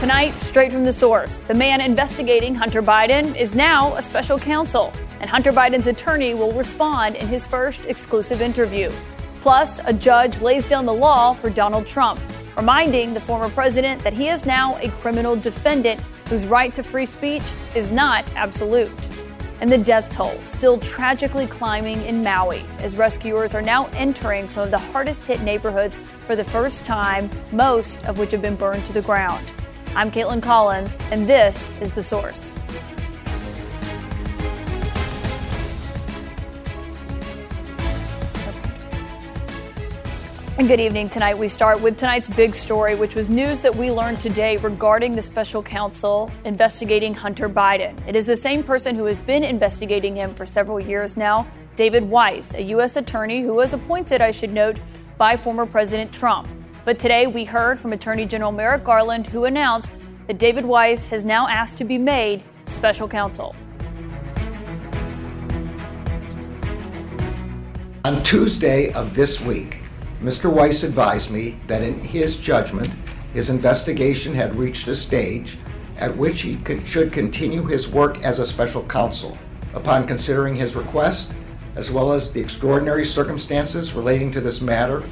Tonight, straight from the source, the man investigating Hunter Biden is now a special counsel, and Hunter Biden's attorney will respond in his first exclusive interview. Plus, a judge lays down the law for Donald Trump, reminding the former president that he is now a criminal defendant whose right to free speech is not absolute. And the death toll still tragically climbing in Maui as rescuers are now entering some of the hardest hit neighborhoods for the first time, most of which have been burned to the ground. I'm Kaitlin Collins, and this is The Source. And good evening. Tonight, we start with tonight's big story, which was news that we learned today regarding the special counsel investigating Hunter Biden. It is the same person who has been investigating him for several years now, David Weiss, a U.S. attorney who was appointed, I should note, by former President Trump. But today we heard from Attorney General Merrick Garland, who announced that David Weiss has now asked to be made special counsel. On Tuesday of this week, Mr. Weiss advised me that in his judgment, his investigation had reached a stage at which he could, should continue his work as a special counsel. Upon considering his request, as well as the extraordinary circumstances relating to this matter,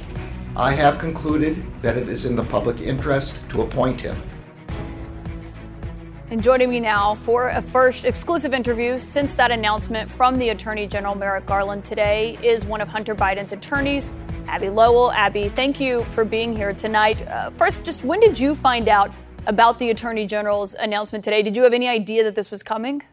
I have concluded that it is in the public interest to appoint him. And joining me now for a first exclusive interview since that announcement from the Attorney General Merrick Garland today is one of Hunter Biden's attorneys, Abbe Lowell. Abbe, thank you for being here tonight. Uh, first, just when did you find out about the Attorney General's announcement today? Did you have any idea that this was coming?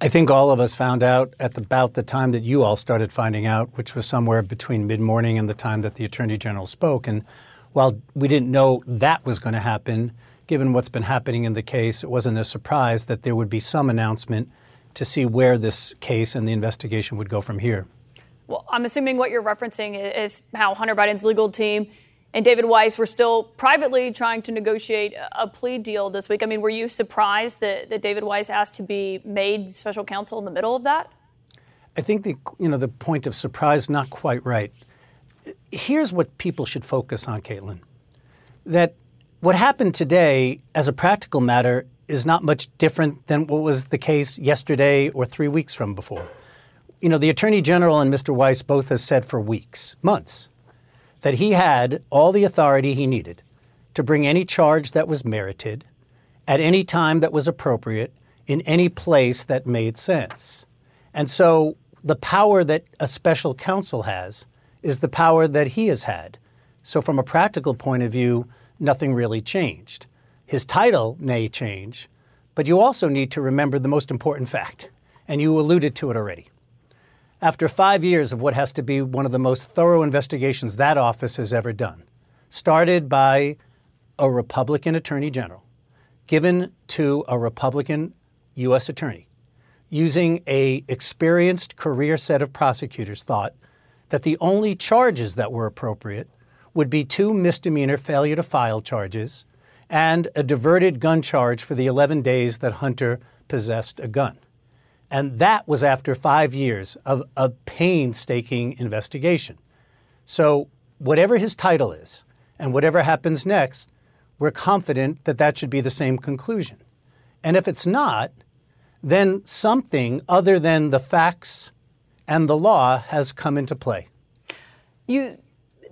I think all of us found out at the, about the time that you all started finding out, which was somewhere between mid morning and the time that the Attorney General spoke. And while we didn't know that was going to happen, given what's been happening in the case, it wasn't a surprise that there would be some announcement to see where this case and the investigation would go from here. Well, I'm assuming what you're referencing is how Hunter Biden's legal team and David Weiss we're still privately trying to negotiate a plea deal this week. I mean, were you surprised that, that David Weiss asked to be made special counsel in the middle of that? I think the you know the point of surprise not quite right. Here's what people should focus on, Kaitlin. That what happened today, as a practical matter, is not much different than what was the case yesterday or three weeks from before. You know, the Attorney General and Mr. Weiss both have said for weeks, months, that he had all the authority he needed to bring any charge that was merited at any time that was appropriate in any place that made sense. And so the power that a special counsel has is the power that he has had. So, from a practical point of view, nothing really changed. His title may change, but you also need to remember the most important fact, and you alluded to it already. After five years of what has to be one of the most thorough investigations that office has ever done, started by a Republican attorney general, given to a Republican U.S. attorney, using a experienced career set of prosecutors, thought that the only charges that were appropriate would be two misdemeanor failure to file charges and a diverted gun charge for the 11 days that Hunter possessed a gun. And that was after five years of a painstaking investigation. So, whatever his title is and whatever happens next, we're confident that that should be the same conclusion. And if it's not, then something other than the facts and the law has come into play. You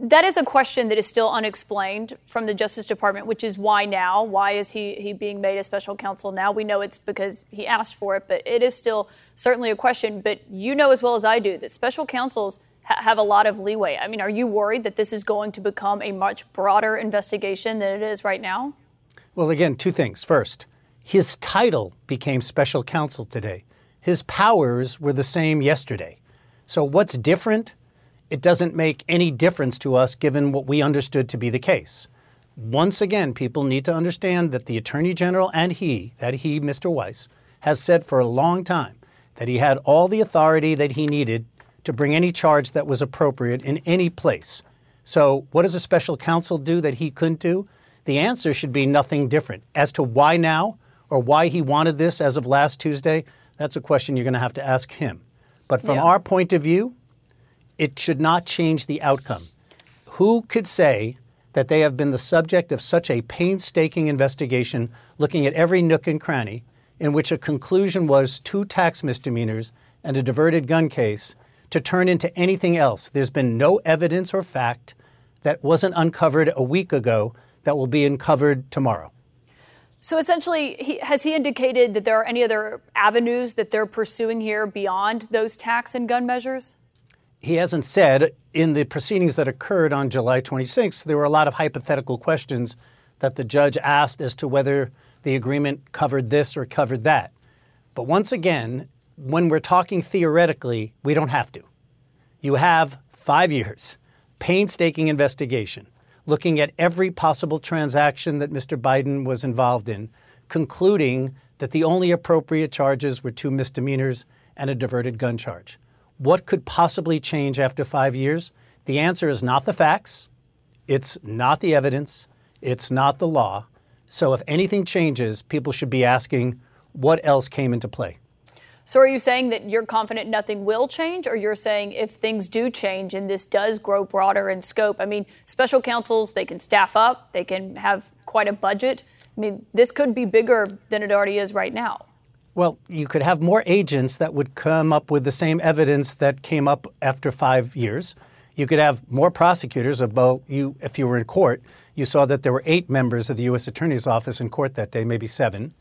that is a question that is still unexplained from the Justice Department, which is why now? Why is he, he being made a special counsel now? We know it's because he asked for it, but it is still certainly a question. But you know as well as I do that special counsels ha- have a lot of leeway. I mean, are you worried that this is going to become a much broader investigation than it is right now? Well, again, two things. First, his title became special counsel today. His powers were the same yesterday. So what's different? It doesn't make any difference to us given what we understood to be the case. Once again, people need to understand that the Attorney General and he, that he, Mr. Weiss, have said for a long time that he had all the authority that he needed to bring any charge that was appropriate in any place. So, what does a special counsel do that he couldn't do? The answer should be nothing different. As to why now or why he wanted this as of last Tuesday, that's a question you're going to have to ask him. But from yeah. our point of view, it should not change the outcome. Who could say that they have been the subject of such a painstaking investigation looking at every nook and cranny, in which a conclusion was two tax misdemeanors and a diverted gun case, to turn into anything else. There's been no evidence or fact that wasn't uncovered a week ago that will be uncovered tomorrow. So essentially, he, has he indicated that there are any other avenues that they're pursuing here beyond those tax and gun measures? He hasn't said. In the proceedings that occurred on July 26th, there were a lot of hypothetical questions that the judge asked as to whether the agreement covered this or covered that. But once again, when we're talking theoretically, we don't have to. You have five years, painstaking investigation, looking at every possible transaction that Mr. Biden was involved in, concluding that the only appropriate charges were two misdemeanors and a diverted gun charge. What could possibly change after five years? The answer is not the facts, it's not the evidence, it's not the law. So if anything changes, people should be asking what else came into play. So are you saying that you're confident nothing will change, or you're saying if things do change and this does grow broader in scope? I mean, special counsels, they can staff up, they can have quite a budget. I mean, this could be bigger than it already is right now. Well, you could have more agents that would come up with the same evidence that came up after five years. You could have more prosecutors. About you, if you were in court, you saw that there were eight members of the U.S. Attorney's Office in court that day, maybe seven.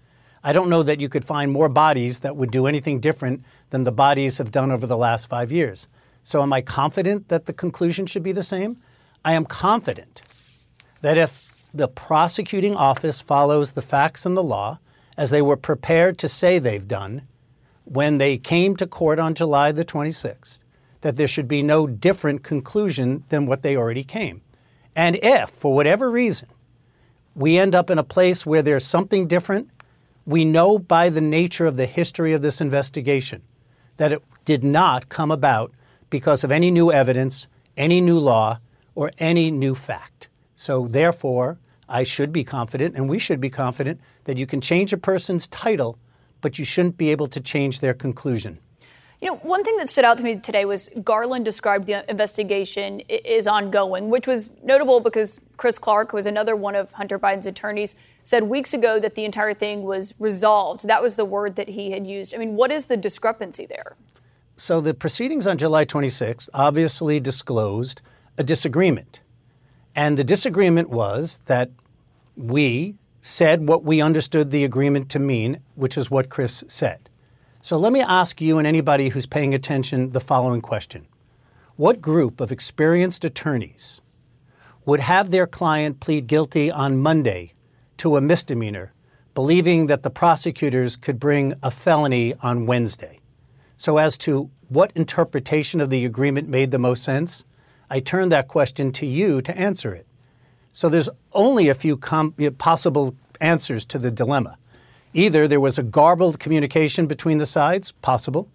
I don't know that you could find more bodies that would do anything different than the bodies have done over the last five years. So, am I confident that the conclusion should be the same? I am confident that if the prosecuting office follows the facts and the law, as they were prepared to say they've done when they came to court on July the 26th, that there should be no different conclusion than what they already came. And if, for whatever reason, we end up in a place where there's something different we know by the nature of the history of this investigation that it did not come about because of any new evidence, any new law, or any new fact. So, therefore, I should be confident, and we should be confident, that you can change a person's title, but you shouldn't be able to change their conclusion. You know, one thing that stood out to me today was Garland described the investigation is ongoing, which was notable because Chris Clark, who was another one of Hunter Biden's attorneys, said weeks ago that the entire thing was resolved. That was the word that he had used. I mean, what is the discrepancy there? So the proceedings on July 26th obviously disclosed a disagreement. And the disagreement was that we said what we understood the agreement to mean, which is what Chris said. So let me ask you and anybody who's paying attention the following question What group of experienced attorneys would have their client plead guilty on Monday to a misdemeanor, believing that the prosecutors could bring a felony on Wednesday? So, as to what interpretation of the agreement made the most sense, I turn that question to you to answer it. So, there's only a few possible answers to the dilemma. Either there was a garbled communication between the sides, possible.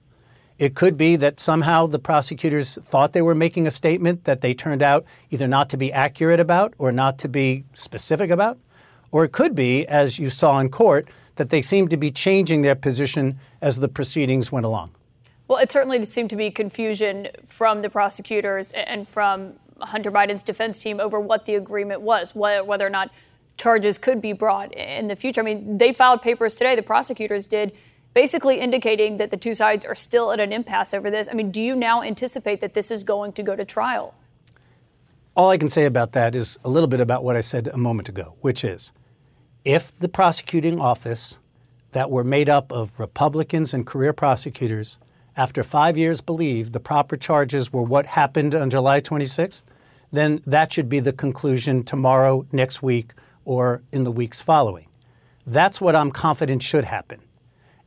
It could be that somehow the prosecutors thought they were making a statement that they turned out either not to be accurate about or not to be specific about. Or it could be, as you saw in court, that they seemed to be changing their position as the proceedings went along. Well, it certainly seemed to be confusion from the prosecutors and from Hunter Biden's defense team over what the agreement was, whether or not charges could be brought in the future. I mean, they filed papers today, the prosecutors did, basically indicating that the two sides are still at an impasse over this. I mean, do you now anticipate that this is going to go to trial? All I can say about that is a little bit about what I said a moment ago, which is if the prosecuting office that were made up of Republicans and career prosecutors, after five years believe the proper charges were what happened on July 26th, then that should be the conclusion tomorrow, next week, or in the weeks following. That's what I'm confident should happen.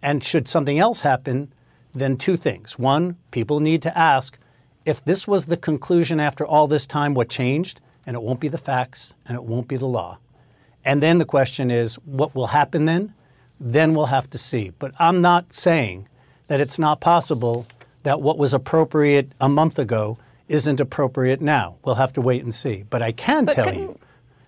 And should something else happen, then two things. One, people need to ask if this was the conclusion after all this time, what changed? And it won't be the facts and it won't be the law. And then the question is, what will happen then? Then we'll have to see. But I'm not saying that it's not possible that what was appropriate a month ago isn't appropriate now. We'll have to wait and see. But I can but tell you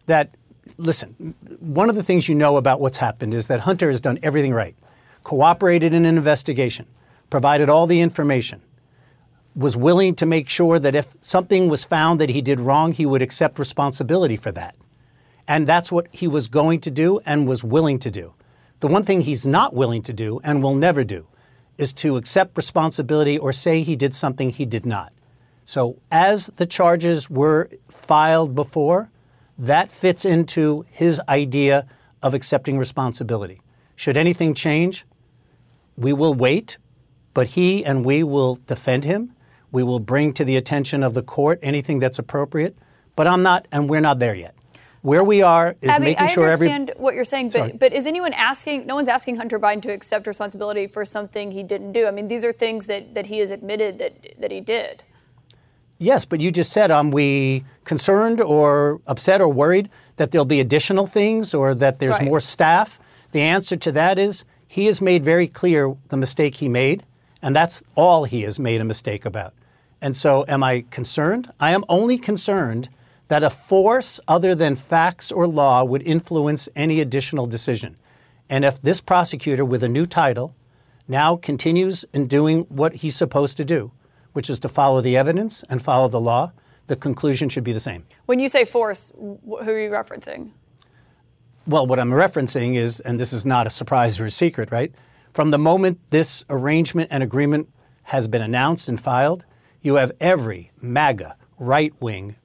that listen, one of the things you know about what's happened is that Hunter has done everything right, cooperated in an investigation, provided all the information, was willing to make sure that if something was found that he did wrong, he would accept responsibility for that. And that's what he was going to do and was willing to do. The one thing he's not willing to do and will never do is to accept responsibility or say he did something he did not. So, as the charges were filed before, that fits into his idea of accepting responsibility. Should anything change, we will wait, but he and we will defend him. We will bring to the attention of the court anything that's appropriate. But I'm not, and we're not there yet. Where we are is Abbe, making sure every. I understand what you're saying, but, but is anyone asking? No one's asking Hunter Biden to accept responsibility for something he didn't do. I mean, these are things that, that he has admitted that that he did. Yes, but you just said, um, we concerned or upset or worried that there'll be additional things or that there's Right. more staff? The answer to that is he has made very clear the mistake he made, and that's all he has made a mistake about. And so, am I concerned? I am only concerned that a force other than facts or law would influence any additional decision. And if this prosecutor with a new title now continues in doing what he's supposed to do, which is to follow the evidence and follow the law, the conclusion should be the same. When you say force, who are you referencing? Well, what I'm referencing is, and this is not a surprise or a secret, right? From the moment this arrangement and agreement has been announced and filed, you have every MAGA, right wing,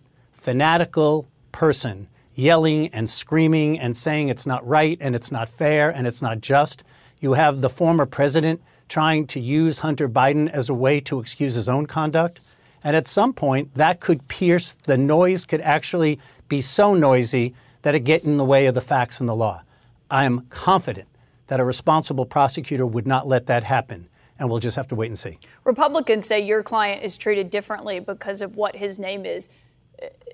fanatical person yelling and screaming and saying it's not right and it's not fair and it's not just. You have the former president trying to use Hunter Biden as a way to excuse his own conduct. And at some point, that could pierce, the noise could actually be so noisy that it get in the way of the facts and the law. I am confident that a responsible prosecutor would not let that happen, and we'll just have to wait and see. Republicans say your client is treated differently because of what his name is.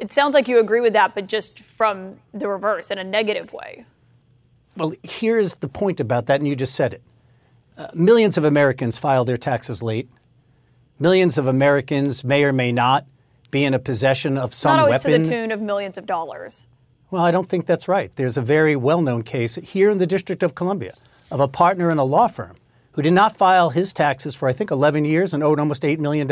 It sounds like you agree with that, but just from the reverse in a negative way. Well, here's the point about that, and you just said it. Uh, millions of Americans file their taxes late. Millions of Americans may or may not be in a possession of some Not always weapon. to the tune of millions of dollars. Well, I don't think that's right. There's a very well known case here in the District of Columbia of a partner in a law firm who did not file his taxes for, I think, 11 years and owed almost $8 million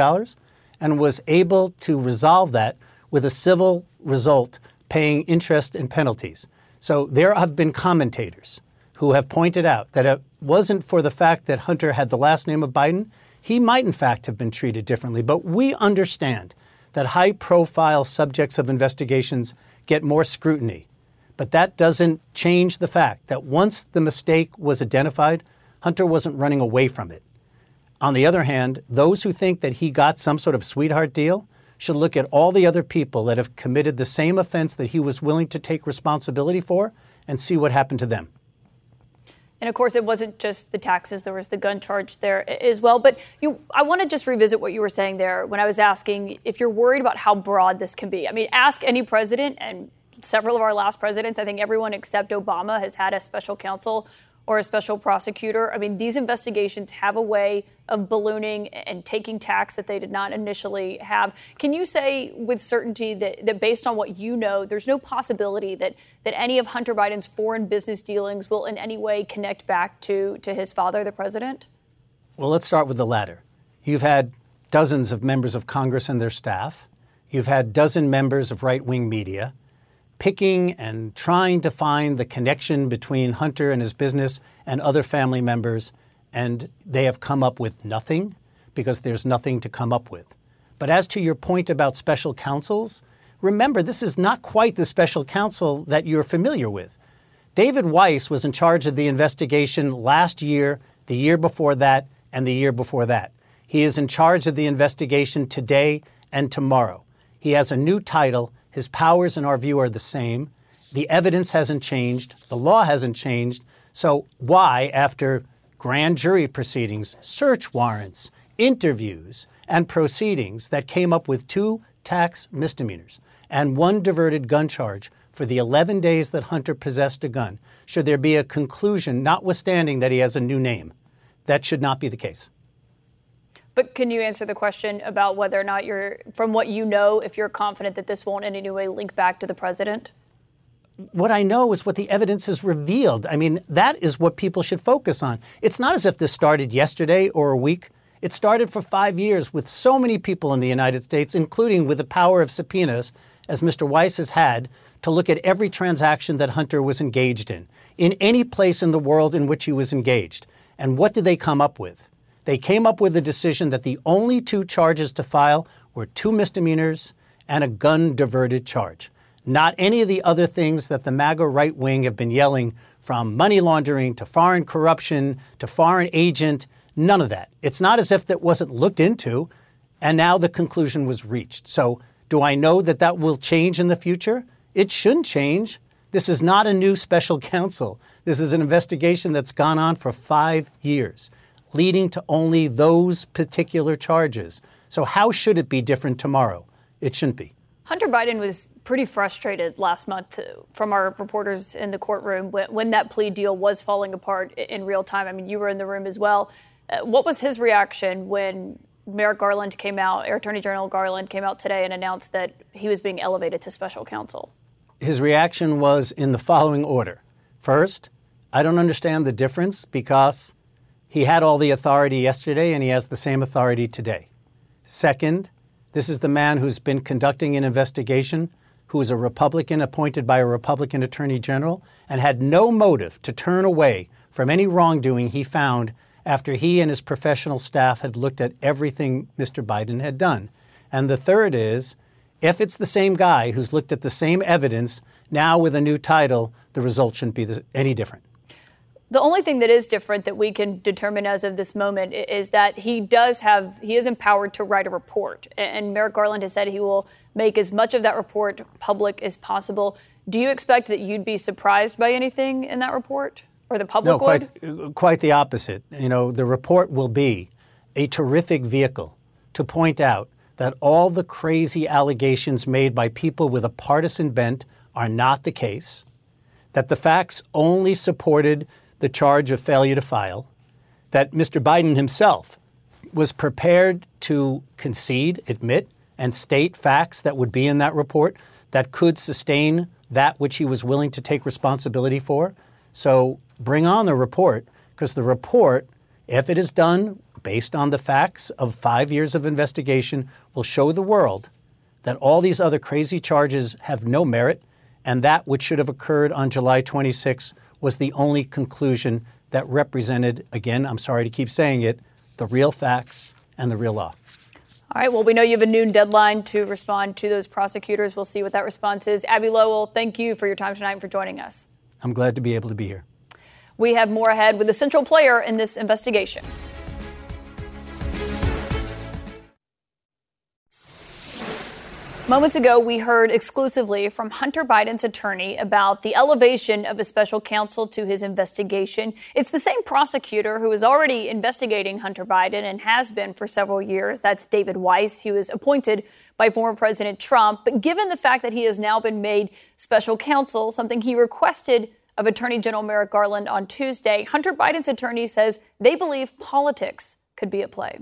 and was able to resolve that with a civil result paying interest and penalties. So there have been commentators who have pointed out that it wasn't for the fact that Hunter had the last name of Biden. He might, in fact, have been treated differently. But we understand that high profile subjects of investigations get more scrutiny. But that doesn't change the fact that once the mistake was identified, Hunter wasn't running away from it. On the other hand, those who think that he got some sort of sweetheart deal should look at all the other people that have committed the same offense that he was willing to take responsibility for and see what happened to them. And of course, it wasn't just the taxes, there was the gun charge there as well. But you, I want to just revisit what you were saying there when I was asking if you're worried about how broad this can be. I mean, ask any president, and several of our last presidents, I think everyone except Obama has had a special counsel or a special prosecutor. I mean, these investigations have a way of ballooning and taking tax that they did not initially have. Can you say with certainty that, that based on what you know, there's no possibility that, that any of Hunter Biden's foreign business dealings will in any way connect back to, to his father, the president? Well, let's start with the latter. You've had dozens of members of Congress and their staff. You've had dozen members of right wing media picking and trying to find the connection between Hunter and his business and other family members, and they have come up with nothing because there's nothing to come up with. But as to your point about special counsels, remember this is not quite the special counsel that you're familiar with. David Weiss was in charge of the investigation last year, the year before that, and the year before that. He is in charge of the investigation today and tomorrow. He has a new title. His powers, in our view, are the same. The evidence hasn't changed. The law hasn't changed. So, why, after grand jury proceedings, search warrants, interviews, and proceedings that came up with two tax misdemeanors and one diverted gun charge for the 11 days that Hunter possessed a gun, should there be a conclusion, notwithstanding that he has a new name? That should not be the case. But can you answer the question about whether or not you're, from what you know, if you're confident that this won't in any way link back to the president? What I know is what the evidence has revealed. I mean, that is what people should focus on. It's not as if this started yesterday or a week. It started for five years with so many people in the United States, including with the power of subpoenas, as Mr. Weiss has had, to look at every transaction that Hunter was engaged in, in any place in the world in which he was engaged. And what did they come up with? They came up with a decision that the only two charges to file were two misdemeanors and a gun diverted charge. Not any of the other things that the MAGA right wing have been yelling from money laundering to foreign corruption to foreign agent None of that. It's not as if that wasn't looked into and now the conclusion was reached. So, do I know that that will change in the future? It shouldn't change. This is not a new special counsel. This is an investigation that's gone on for five years, leading to only those particular charges. So, how should it be different tomorrow? It shouldn't be. Hunter Biden was pretty frustrated last month from our reporters in the courtroom when, when that plea deal was falling apart in real time. I mean, you were in the room as well. Uh, what was his reaction when Merrick Garland came out, Attorney General Garland came out today and announced that he was being elevated to special counsel? His reaction was in the following order. First, I don't understand the difference because he had all the authority yesterday and he has the same authority today. Second, this is the man who's been conducting an investigation, who is a Republican appointed by a Republican attorney general, and had no motive to turn away from any wrongdoing he found after he and his professional staff had looked at everything Mr. Biden had done. And the third is if it's the same guy who's looked at the same evidence, now with a new title, the result shouldn't be any different. The only thing that is different that we can determine as of this moment is that he does have, he is empowered to write a report. And Merrick Garland has said he will make as much of that report public as possible. Do you expect that you'd be surprised by anything in that report? or the public no, quite, would? Quite the opposite. You know, the report will be a terrific vehicle to point out that all the crazy allegations made by people with a partisan bent are not the case, that the facts only supported the charge of failure to file, that Mr. Biden himself was prepared to concede, admit, and state facts that would be in that report that could sustain that which he was willing to take responsibility for. So bring on the report because the report, if it is done based on the facts of five years of investigation, will show the world that all these other crazy charges have no merit and that which should have occurred on July 26 was the only conclusion that represented, again, I'm sorry to keep saying it, the real facts and the real law. All right. Well, we know you have a noon deadline to respond to those prosecutors. We'll see what that response is. Abbe Lowell, thank you for your time tonight and for joining us. I'm glad to be able to be here. We have more ahead with a central player in this investigation. Moments ago, we heard exclusively from Hunter Biden's attorney about the elevation of a special counsel to his investigation. It's the same prosecutor who is already investigating Hunter Biden and has been for several years. That's David Weiss. He was appointed by former President Trump. But given the fact that he has now been made special counsel, something he requested of Attorney General Merrick Garland on Tuesday, Hunter Biden's attorney says they believe politics could be at play.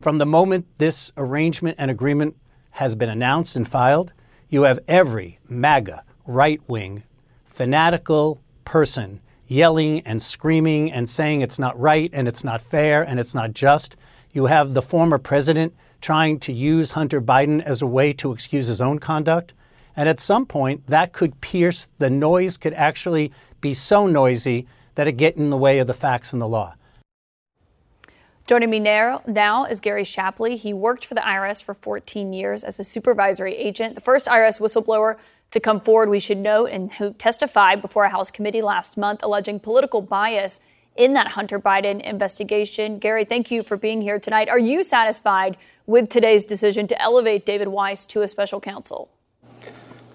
From the moment this arrangement and agreement has been announced and filed, you have every MAGA, right wing, fanatical person yelling and screaming and saying it's not right and it's not fair and it's not just. You have the former president trying to use Hunter Biden as a way to excuse his own conduct. And at some point, that could pierce, the noise could actually be so noisy that it get in the way of the facts and the law. Joining me now, now is Gary Shapley. He worked for the IRS for 14 years as a supervisory agent, the first IRS whistleblower to come forward, we should note, and who testified before a House committee last month alleging political bias in that Hunter Biden investigation. Gary, thank you for being here tonight. Are you satisfied with today's decision to elevate David Weiss to a special counsel?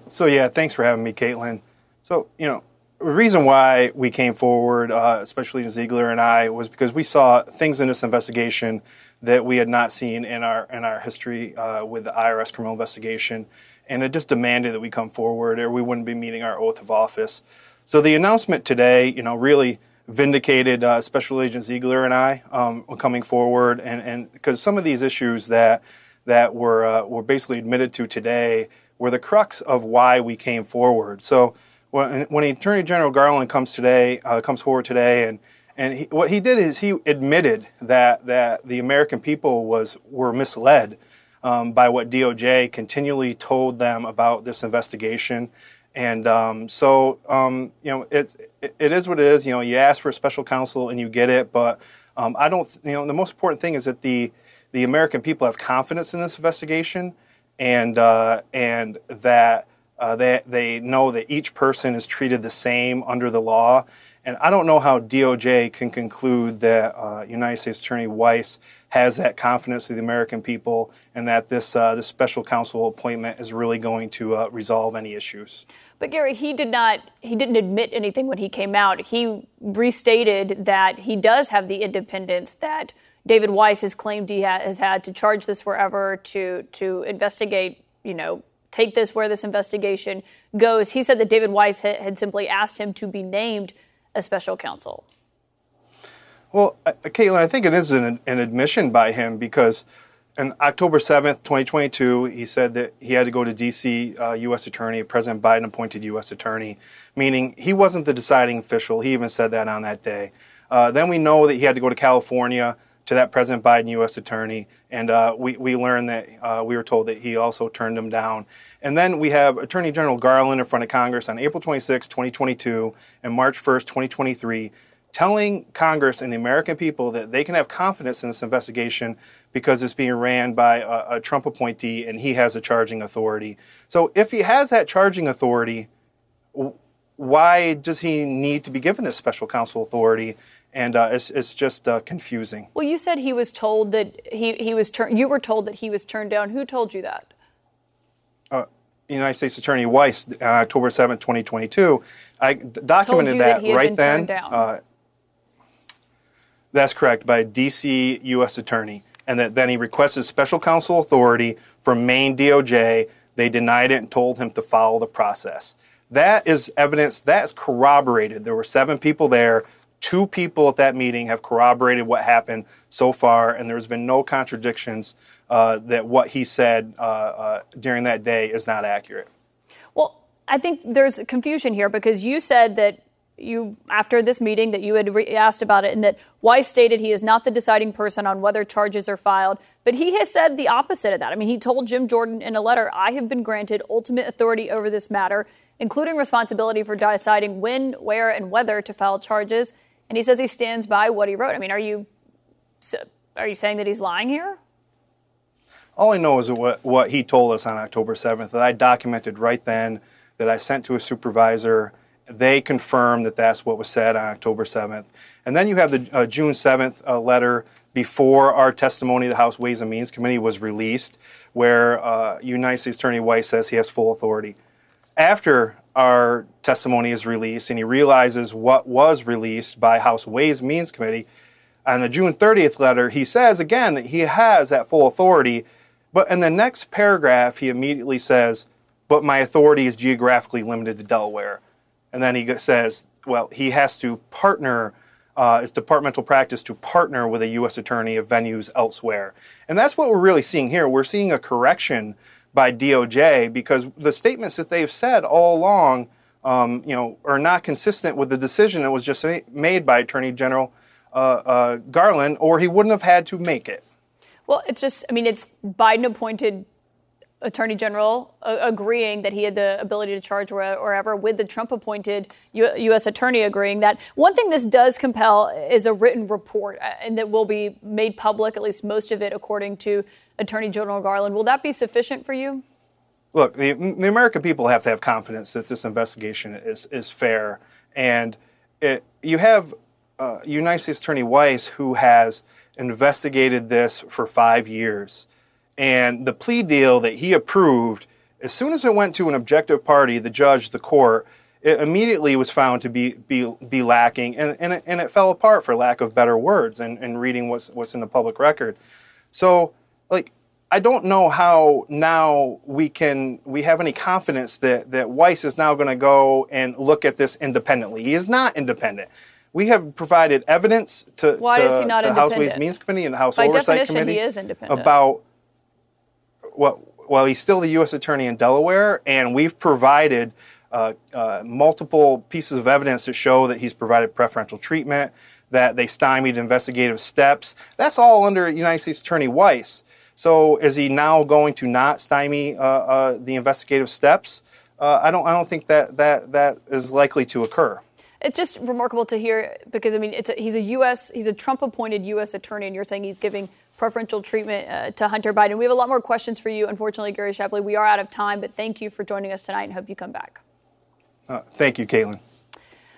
So, yeah, thanks for having me, Kaitlin. So, you know, the reason why we came forward, uh, especially Ziegler and I, was because we saw things in this investigation that we had not seen in our in our history uh, with the IRS criminal investigation, and it just demanded that we come forward, or we wouldn't be meeting our oath of office. So the announcement today, you know, really vindicated uh, Special Agent Ziegler and I um, coming forward, and and because some of these issues that that were uh, were basically admitted to today were the crux of why we came forward. So when, when Attorney General Garland comes today, uh, comes forward today, and And he, what he did is he admitted that, that the American people was, were misled um, by what DOJ continually told them about this investigation. And um, so, um, you know, it's, it, it is what it is. You know, you ask for a special counsel and you get it. But um, I don't, you know, the most important thing is that the, the American people have confidence in this investigation and, uh, and that uh, they, they know that each person is treated the same under the law. And I don't know how DOJ can conclude that uh, United States Attorney Weiss has that confidence of the American people and that this, uh, this special counsel appointment is really going to uh, resolve any issues. But Gary, he did not he didn't admit anything when he came out. He restated that he does have the independence that David Weiss has claimed he ha- has had to charge this wherever to to investigate, you know, take this where this investigation goes. He said that David Weiss ha- had simply asked him to be named a special counsel. Well, uh, Kaitlin, I think it is an, an admission by him because on October 7th, 2022, he said that he had to go to D.C. Uh, U.S. Attorney, President Biden appointed U.S. Attorney, meaning he wasn't the deciding official. He even said that on that day. Uh, then we know that he had to go to California to that President Biden U.S. Attorney, and uh, we, we learned that uh, we were told that he also turned him down. And then we have Attorney General Garland in front of Congress on April 26, 2022, and March 1st, 2023, telling Congress and the American people that they can have confidence in this investigation because it's being ran by a, a Trump appointee and he has a charging authority. So if he has that charging authority, why does he need to be given this special counsel authority? And uh, it's, it's just uh, confusing. Well, you said he was told that he, he was turned. You were told that he was turned down. Who told you that? Uh, United States Attorney Weiss, uh, October seventh, 2022. I documented that, that right then. Uh, that's correct, by a D.C. U.S. Attorney. And that then he requested special counsel authority from Main DOJ. They denied it and told him to follow the process. That is evidence, that's corroborated. There were seven people there Two people at that meeting have corroborated what happened so far, and there's been no contradictions uh, that what he said uh, uh, during that day is not accurate. Well, I think there's confusion here because you said that you after this meeting that you had re- asked about it and that Weiss stated he is not the deciding person on whether charges are filed, but he has said the opposite of that. I mean, he told Jim Jordan in a letter, "I have been granted ultimate authority over this matter, including responsibility for deciding when, where, and whether to file charges." And he says he stands by what he wrote. I mean, are you are you saying that he's lying here? All I know is what, what he told us on October 7th that I documented right then, that I sent to a supervisor. They confirmed that that's what was said on October 7th. And then you have the uh, June 7th uh, letter before our testimony, the House Ways and Means Committee was released, where uh, United States Attorney Weiss says he has full authority. After our testimony is released and he realizes what was released by House Ways and Means Committee, on the June 30th letter, he says again that he has that full authority, but in the next paragraph, he immediately says, but my authority is geographically limited to Delaware. And then he says, well, he has to partner, uh, it's departmental practice to partner with a U.S. attorney of venues elsewhere. And that's what we're really seeing here. We're seeing a correction by DOJ because the statements that they've said all along, um, you know, are not consistent with the decision that was just made by Attorney General uh, uh, Garland, or he wouldn't have had to make it. Well, it's just, I mean, it's Biden appointed Attorney General uh, agreeing that he had the ability to charge wherever, with the Trump appointed U- U.S. Attorney agreeing that. One thing this does compel is a written report, uh, and that will be made public, at least most of it, according to Attorney General Garland. Will that be sufficient for you? Look, the, the American people have to have confidence that this investigation is, is fair. And it, you have uh, United States Attorney Weiss, who has investigated this for five years. And the plea deal that he approved, as soon as it went to an objective party, the judge, the court, it immediately was found to be be, be lacking, and, and, it, and it fell apart for lack of better words and, and reading what's, what's in the public record. So like I don't know how now we can we have any confidence that that Weiss is now going to go and look at this independently. He is not independent. We have provided evidence to, Why to, is he not to House Ways Means Committee and the House By Oversight Committee he is independent. about what well he's still the U.S. Attorney in Delaware, and we've provided uh, uh, multiple pieces of evidence to show that he's provided preferential treatment, that they stymied investigative steps. That's all under United States Attorney Weiss. So is he now going to not stymie uh, uh, the investigative steps? Uh, I don't. I don't think that that that is likely to occur. It's just remarkable to hear because I mean, a, he's a U.S. He's a Trump-appointed U.S. attorney, and you're saying he's giving preferential treatment uh, to Hunter Biden. We have a lot more questions for you. Unfortunately, Gary Shapley, we are out of time, but thank you for joining us tonight, and hope you come back. Uh, thank you, Kaitlin.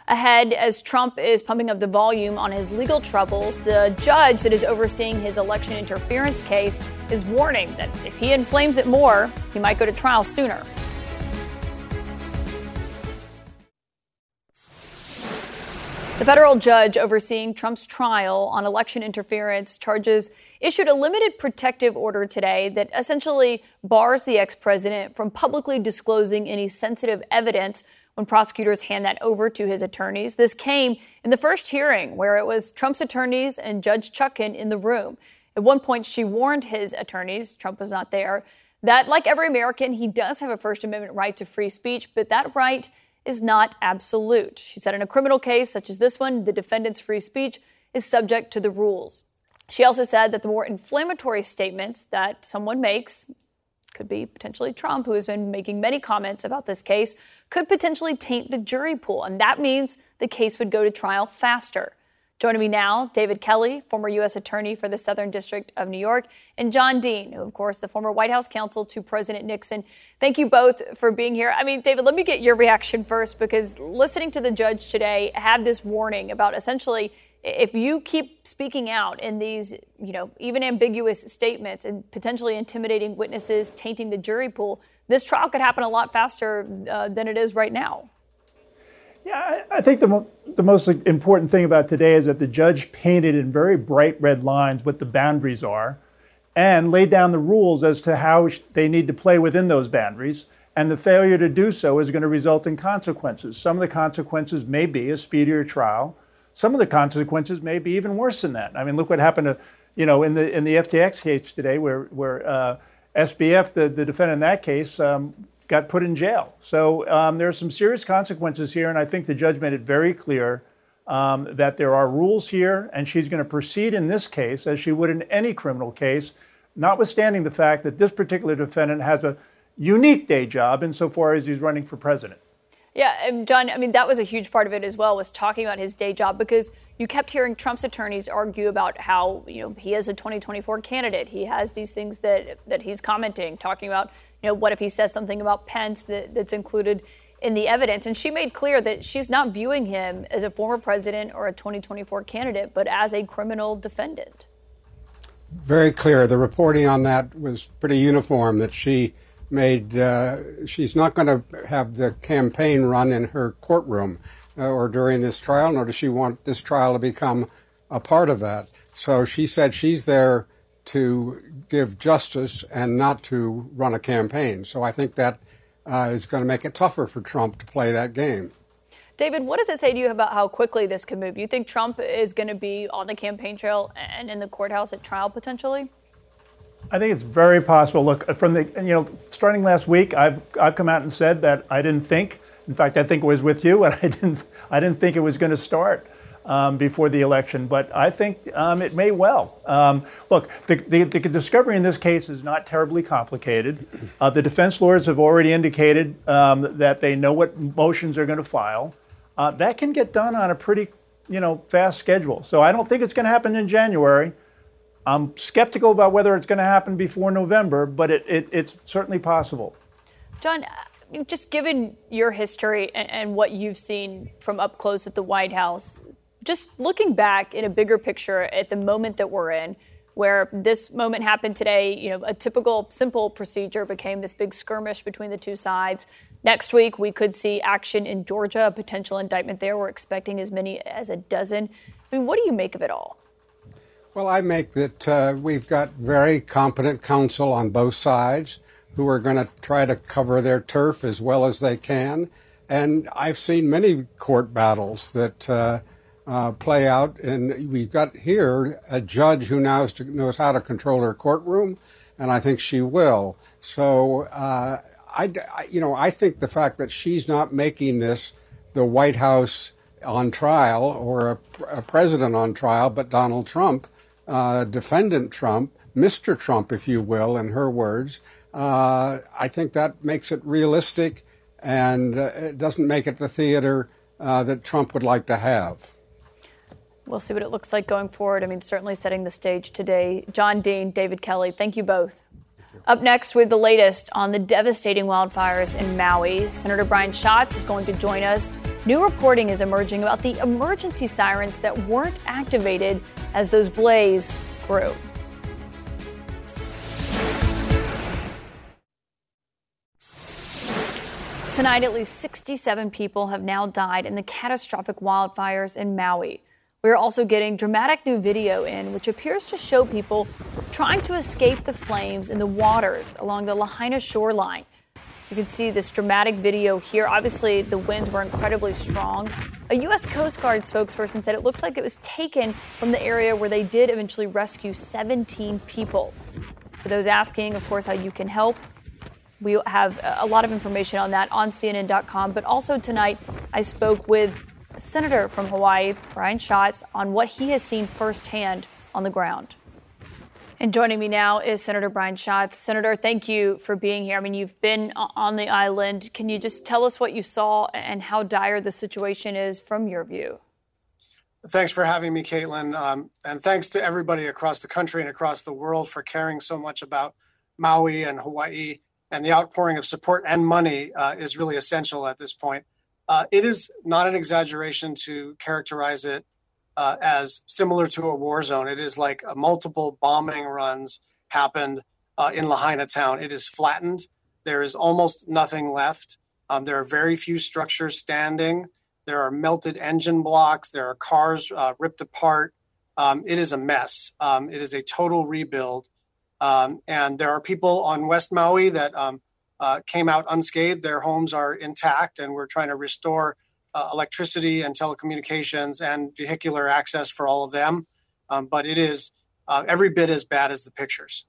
Ahead, as Trump is pumping up the volume on his legal troubles, the judge that is overseeing his election interference case is warning that if he inflames it more, he might go to trial sooner. The federal judge overseeing Trump's trial on election interference charges issued a limited protective order today that essentially bars the ex president from publicly disclosing any sensitive evidence when prosecutors hand that over to his attorneys. This came in the first hearing where it was Trump's attorneys and Judge Chutkan in the room. At one point, she warned his attorneys, Trump was not there, that like every American, he does have a First Amendment right to free speech, but that right is not absolute. She said in a criminal case such as this one, the defendant's free speech is subject to the rules. She also said that the more inflammatory statements that someone makes, could be potentially Trump, who has been making many comments about this case, could potentially taint the jury pool. And that means the case would go to trial faster. Joining me now, David Kelley, former U.S. Attorney for the Southern District of New York, and John Dean, who, of course, the former White House counsel to President Nixon. Thank you both for being here. I mean, David, let me get your reaction first because listening to the judge today had this warning about essentially if you keep speaking out in these, you know, even ambiguous statements and potentially intimidating witnesses, tainting the jury pool, this trial could happen a lot faster uh, than it is right now. Yeah, I, I think the, mo- the most important thing about today is that the judge painted in very bright red lines what the boundaries are and laid down the rules as to how they need to play within those boundaries. And the failure to do so is going to result in consequences. Some of the consequences may be a speedier trial some of the consequences may be even worse than that. I mean, look what happened to, you know, in the in the FTX case today, where where uh, SBF, the, the defendant in that case, um, got put in jail. So um, there are some serious consequences here, and I think the judge made it very clear um, that there are rules here, and she's going to proceed in this case as she would in any criminal case, notwithstanding the fact that this particular defendant has a unique day job insofar as he's running for president. Yeah, and John, I mean, that was a huge part of it as well, was talking about his day job because you kept hearing Trump's attorneys argue about how, you know, he is a 2024 candidate. He has these things that, that he's commenting, talking about, you know, what if he says something about Pence that, that's included in the evidence. And she made clear that she's not viewing him as a former president or a 2024 candidate, but as a criminal defendant. Very clear. The reporting on that was pretty uniform that she made uh, she's not going to have the campaign run in her courtroom uh, or during this trial, nor does she want this trial to become a part of that. So she said she's there to give justice and not to run a campaign. So I think that uh, is going to make it tougher for Trump to play that game. David, what does it say to you about how quickly this could move? You think Trump is going to be on the campaign trail and in the courthouse at trial potentially? I think it's very possible. Look, from the you know, starting last week, I've I've come out and said that I didn't think. In fact, I think it was with you, and I didn't I didn't think it was going to start um, before the election. But I think um, it may well. Um, look, the, the, the, discovery in this case is not terribly complicated. Uh, the defense lawyers have already indicated um, that they know what motions they're going to file. Uh, that can get done on a pretty you know fast schedule. So I don't think it's going to happen in January. I'm skeptical about whether it's going to happen before November, but it, it, it's certainly possible. John, uh, just given your history and, and what you've seen from up close at the White House, just looking back in a bigger picture at the moment that we're in, where this moment happened today, you know, a typical simple procedure became this big skirmish between the two sides. Next week, we could see action in Georgia, a potential indictment there. We're expecting as many as a dozen. I mean, what do you make of it all? Well, I make that uh, we've got very competent counsel on both sides who are going to try to cover their turf as well as they can. And I've seen many court battles that uh, uh, play out, and we've got here a judge who knows to, knows how to control her courtroom, and I think she will. So, uh, I, you know, I think the fact that she's not making this the White House on trial or a, a president on trial, but Donald Trump, uh, defendant Trump, Mr. Trump, if you will, in her words, uh, I think that makes it realistic and uh, it doesn't make it the theater uh, that Trump would like to have. We'll see what it looks like going forward. I mean, certainly setting the stage today. John Dean, David Kelley, thank you both. Up next with the latest on the devastating wildfires in Maui, Senator Brian Schatz is going to join us. New reporting is emerging about the emergency sirens that weren't activated as those blazes grew. Tonight, at least 67 people have now died in the catastrophic wildfires in Maui. We are also getting dramatic new video in, which appears to show people trying to escape the flames in the waters along the Lahaina shoreline. You can see this dramatic video here. Obviously, the winds were incredibly strong. A U.S. Coast Guard spokesperson said it looks like it was taken from the area where they did eventually rescue 17 people. For those asking, of course, how you can help, we have a lot of information on that on CNN.com. But also tonight, I spoke with Senator from Hawaii, Brian Schatz, on what he has seen firsthand on the ground. And joining me now is Senator Brian Schatz. Senator, thank you for being here. I mean, you've been on the island. Can you just tell us what you saw and how dire the situation is from your view? Thanks for having me, Kaitlin. Um, and thanks to everybody across the country and across the world for caring so much about Maui and Hawaii and the outpouring of support and money uh, is really essential at this point. Uh, it is not an exaggeration to characterize it uh, as similar to a war zone. It is like multiple bombing runs happened uh, in Lahaina town. It is flattened. There is almost nothing left. Um, there are very few structures standing. There are melted engine blocks. There are cars uh, ripped apart. Um, it is a mess. Um, it is a total rebuild. Um, and there are people on West Maui that um, uh, came out unscathed. Their homes are intact, and we're trying to restore uh, electricity and telecommunications and vehicular access for all of them. Um, but it is uh, every bit as bad as the pictures.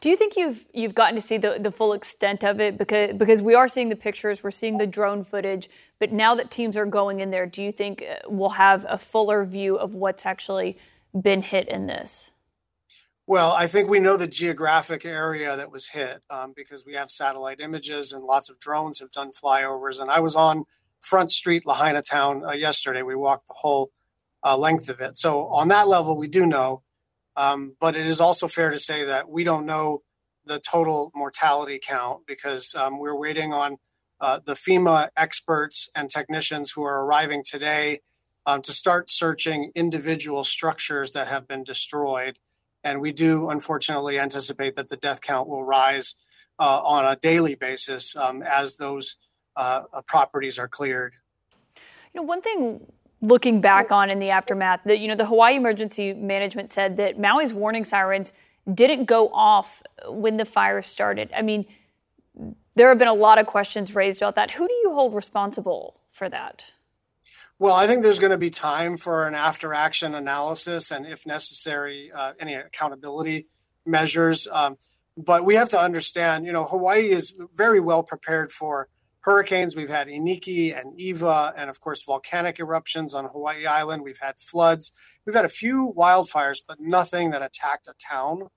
Do you think you've you've gotten to see the, the full extent of it because because we are seeing the pictures, we're seeing the drone footage, but now that teams are going in there, do you think uh, we'll have a fuller view of what's actually been hit in this? Well, I think we know the geographic area that was hit um, because we have satellite images and lots of drones have done flyovers. And I was on Front Street, Lahaina Town, uh, yesterday. We walked the whole uh, length of it. So, on that level, we do know. Um, but it is also fair to say that we don't know the total mortality count because um, we're waiting on uh, the FEMA experts and technicians who are arriving today um, to start searching individual structures that have been destroyed. And we do, unfortunately, anticipate that the death count will rise uh, on a daily basis um, as those uh, uh, properties are cleared. You know, one thing looking back on in the aftermath, that you know, the Hawaii Emergency Management said that Maui's warning sirens didn't go off when the fire started. I mean, there have been a lot of questions raised about that. Who do you hold responsible for that? Well, I think there's going to be time for an after action analysis and, if necessary, uh, any accountability measures. Um, but we have to understand, you know, Hawaii is very well prepared for hurricanes. We've had Iniki and Iwa, and of course, volcanic eruptions on Hawaii Island. We've had floods. We've had a few wildfires, but nothing that attacked a town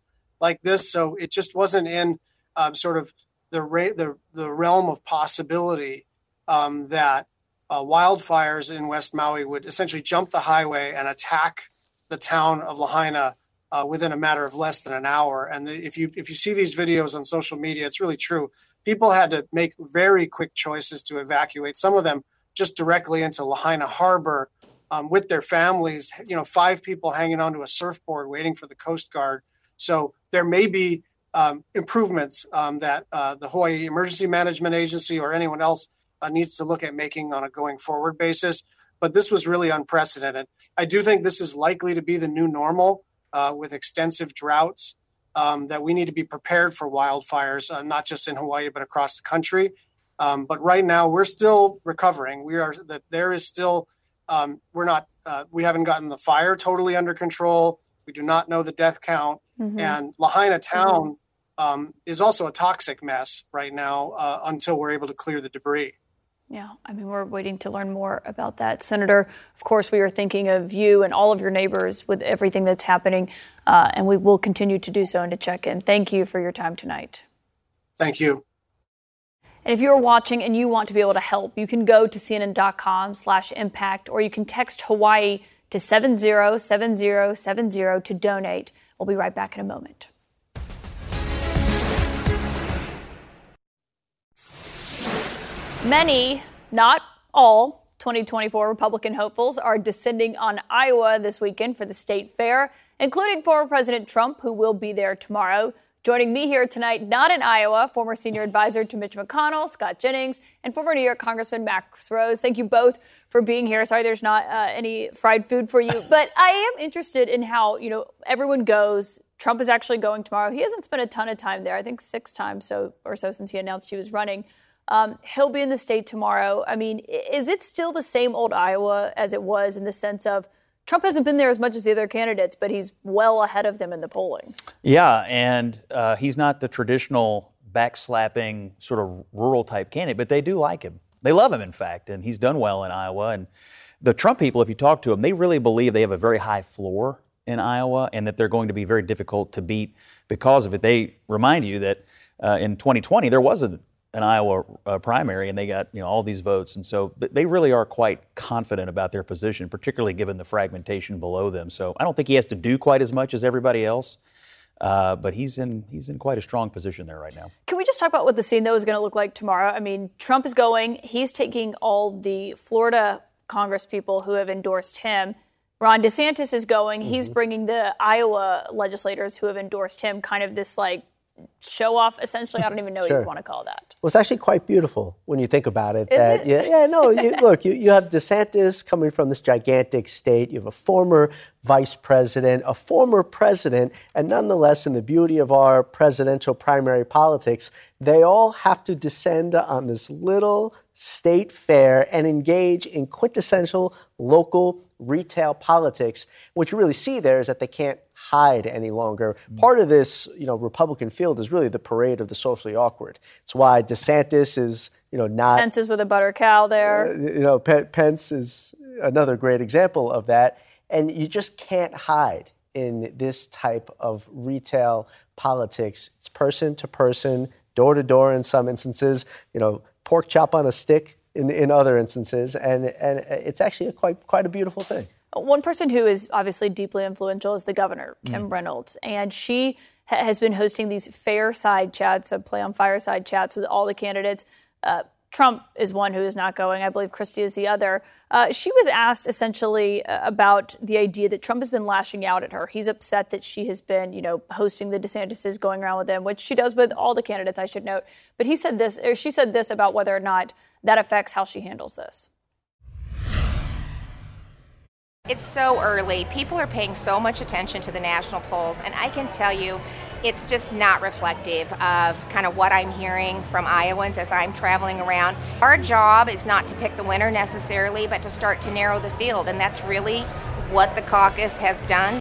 like this. So it just wasn't in um, sort of the, ra- the, the realm of possibility um, that uh, wildfires in West Maui would essentially jump the highway and attack the town of Lahaina uh, within a matter of less than an hour. And the, if you if you see these videos on social media, it's really true. People had to make very quick choices to evacuate. Some of them just directly into Lahaina Harbor um, with their families. You know, five people hanging onto a surfboard waiting for the Coast Guard. So there may be um, improvements um, that uh, the Hawaii Emergency Management Agency or anyone else uh, needs to look at making on a going forward basis. But this was really unprecedented. I do think this is likely to be the new normal uh, with extensive droughts. Um, that we need to be prepared for wildfires, uh, not just in Hawaii but across the country. Um, but right now, we're still recovering. We are that there is still um, we're not uh, we haven't gotten the fire totally under control. We do not know the death count, mm-hmm. and Lahaina town um, is also a toxic mess right now uh, until we're able to clear the debris. Yeah, I mean, we're waiting to learn more about that. Senator, of course, we are thinking of you and all of your neighbors with everything that's happening, uh, and we will continue to do so and to check in. Thank you for your time tonight. Thank you. And if you're watching and you want to be able to help, you can go to cnn.com slash impact, or you can text Hawaii to 707070 to donate. We'll be right back in a moment. Many, not all, 2024 Republican hopefuls are descending on Iowa this weekend for the state fair, including former President Trump, who will be there tomorrow. Joining me here tonight, not in Iowa, former senior advisor to Mitch McConnell, Scott Jennings, and former New York Congressman Max Rose. Thank you both for being here. Sorry there's not uh, any fried food for you, but I am interested in how, you know, everyone goes. Trump is actually going tomorrow. He hasn't spent a ton of time there, I think six times so or so since he announced he was running. Um, he'll be in the state tomorrow. I mean, is it still the same old Iowa as it was in the sense of Trump hasn't been there as much as the other candidates, but he's well ahead of them in the polling? Yeah, and uh, he's not the traditional backslapping sort of rural type candidate, but they do like him. They love him, in fact, and he's done well in Iowa. And the Trump people, if you talk to them, they really believe they have a very high floor in Iowa and that they're going to be very difficult to beat because of it. They remind you that uh, in 2020 there was a an Iowa uh, primary, and they got you know all these votes, and so they really are quite confident about their position, particularly given the fragmentation below them. So I don't think he has to do quite as much as everybody else, uh, but he's in he's in quite a strong position there right now. Can we just talk about what the scene though is going to look like tomorrow? I mean, Trump is going; he's taking all the Florida Congress people who have endorsed him. Ron DeSantis is going; mm-hmm. he's bringing the Iowa legislators who have endorsed him. Kind of this like show off essentially i don't even know sure. what you want to call that well it's actually quite beautiful when you think about it Is that it? yeah yeah no you, look you, you have desantis coming from this gigantic state you have a former vice president a former president and nonetheless in the beauty of our presidential primary politics they all have to descend on this little state fair and engage in quintessential local retail politics what you really see there is that they can't hide any longer. Part of this, you know, Republican field is really the parade of the socially awkward. It's why DeSantis is, you know, not Pence is with a butter cow there. Uh, you know, P- Pence is another great example of that, and you just can't hide in this type of retail politics. It's person to person, door to door in some instances. You know, pork chop on a stick in, in other instances, and and it's actually a quite quite a beautiful thing. One person who is obviously deeply influential is the governor, Kim mm. Reynolds, and she ha- has been hosting these fireside chats, a play on fireside chats with all the candidates. Uh, Trump is one who is not going. I believe Christie is the other. Uh, she was asked essentially uh, about the idea that Trump has been lashing out at her. He's upset that she has been, you know, hosting the DeSantis's, going around with them, which she does with all the candidates, I should note. But he said this, or she said this about whether or not that affects how she handles this. It's so early. People are paying so much attention to the national polls, and I can tell you it's just not reflective of kind of what I'm hearing from Iowans as I'm traveling around. Our job is not to pick the winner necessarily, but to start to narrow the field, and that's really what the caucus has done.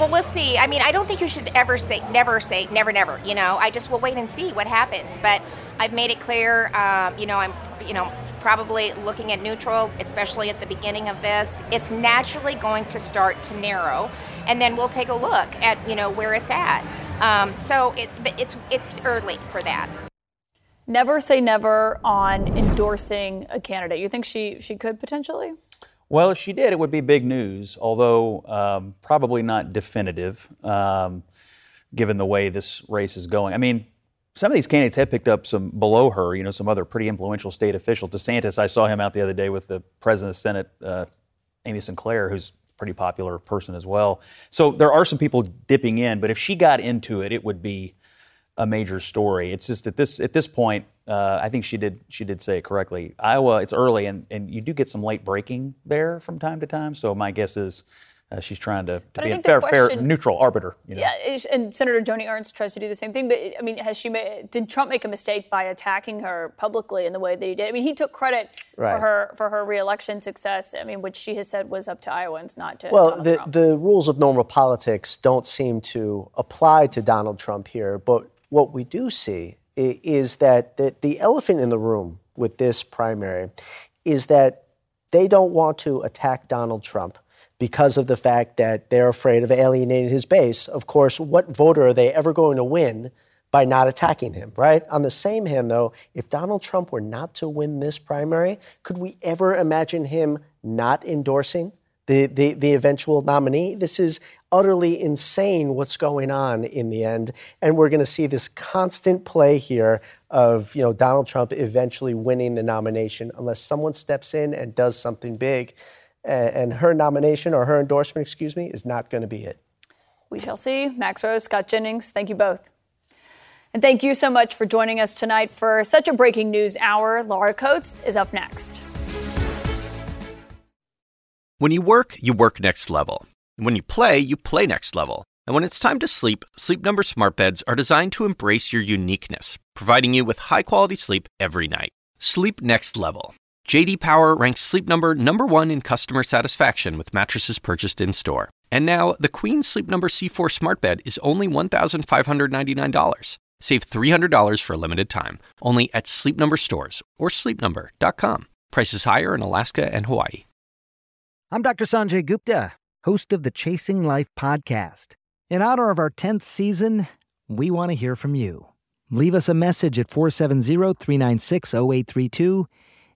Well, we'll see. I mean, I don't think you should ever say, never say, never, never. You know, I just will wait and see what happens. But I've made it clear, um, you know, I'm, you know, probably looking at neutral, especially at the beginning of this, it's naturally going to start to narrow, and then we'll take a look at you know where it's at. Um, so it, it's it's early for that. Never say never on endorsing a candidate. You think she she could potentially? Well, if she did, it would be big news, although um, probably not definitive, um, given the way this race is going. I mean, some of these candidates have picked up some below her, you know, some other pretty influential state officials. DeSantis, I saw him out the other day with the president of the Senate, uh, Amy Sinclair, who's a pretty popular person as well. So there are some people dipping in, but if she got into it, it would be a major story. It's just at this at this point, uh, I think she did she did say it correctly. Iowa, it's early, and, and you do get some late breaking there from time to time. So my guess is uh, she's trying to, to be a fair, question, fair, neutral arbiter. You know? Yeah, and Senator Joni Ernst tries to do the same thing. But I mean, has she made, did Trump make a mistake by attacking her publicly in the way that he did? I mean, he took credit right. for her for her reelection success. I mean, which she has said was up to Iowans, not to. Well, Donald the Trump. the rules of normal politics don't seem to apply to Donald Trump here, but what we do see is that the, the elephant in the room with this primary is that they don't want to attack Donald Trump because of the fact that they're afraid of alienating his base. Of course, what voter are they ever going to win by not attacking him, right? On the same hand, though, if Donald Trump were not to win this primary, could we ever imagine him not endorsing the, the, the eventual nominee? This is utterly insane what's going on in the end. And we're going to see this constant play here of you know Donald Trump eventually winning the nomination unless someone steps in and does something big. And her nomination or her endorsement, excuse me, is not going to be it. We shall see. Max Rose, Scott Jennings, thank you both. And thank you so much for joining us tonight for such a breaking news hour. Laura Coates is up next. When you work, you work next level. And when you play, you play next level. And when it's time to sleep, Sleep Number smart beds are designed to embrace your uniqueness, providing you with high-quality sleep every night. Sleep next level. JD Power ranks Sleep Number number 1 in customer satisfaction with mattresses purchased in-store. And now, the Queen Sleep Number C4 smart bed is only $1,599. Save $300 for a limited time, only at Sleep Number stores or sleepnumber.com. Prices higher in Alaska and Hawaii. I'm Dr. Sanjay Gupta, host of the Chasing Life podcast. In honor of our 10th season, we want to hear from you. Leave us a message at 470 396 0832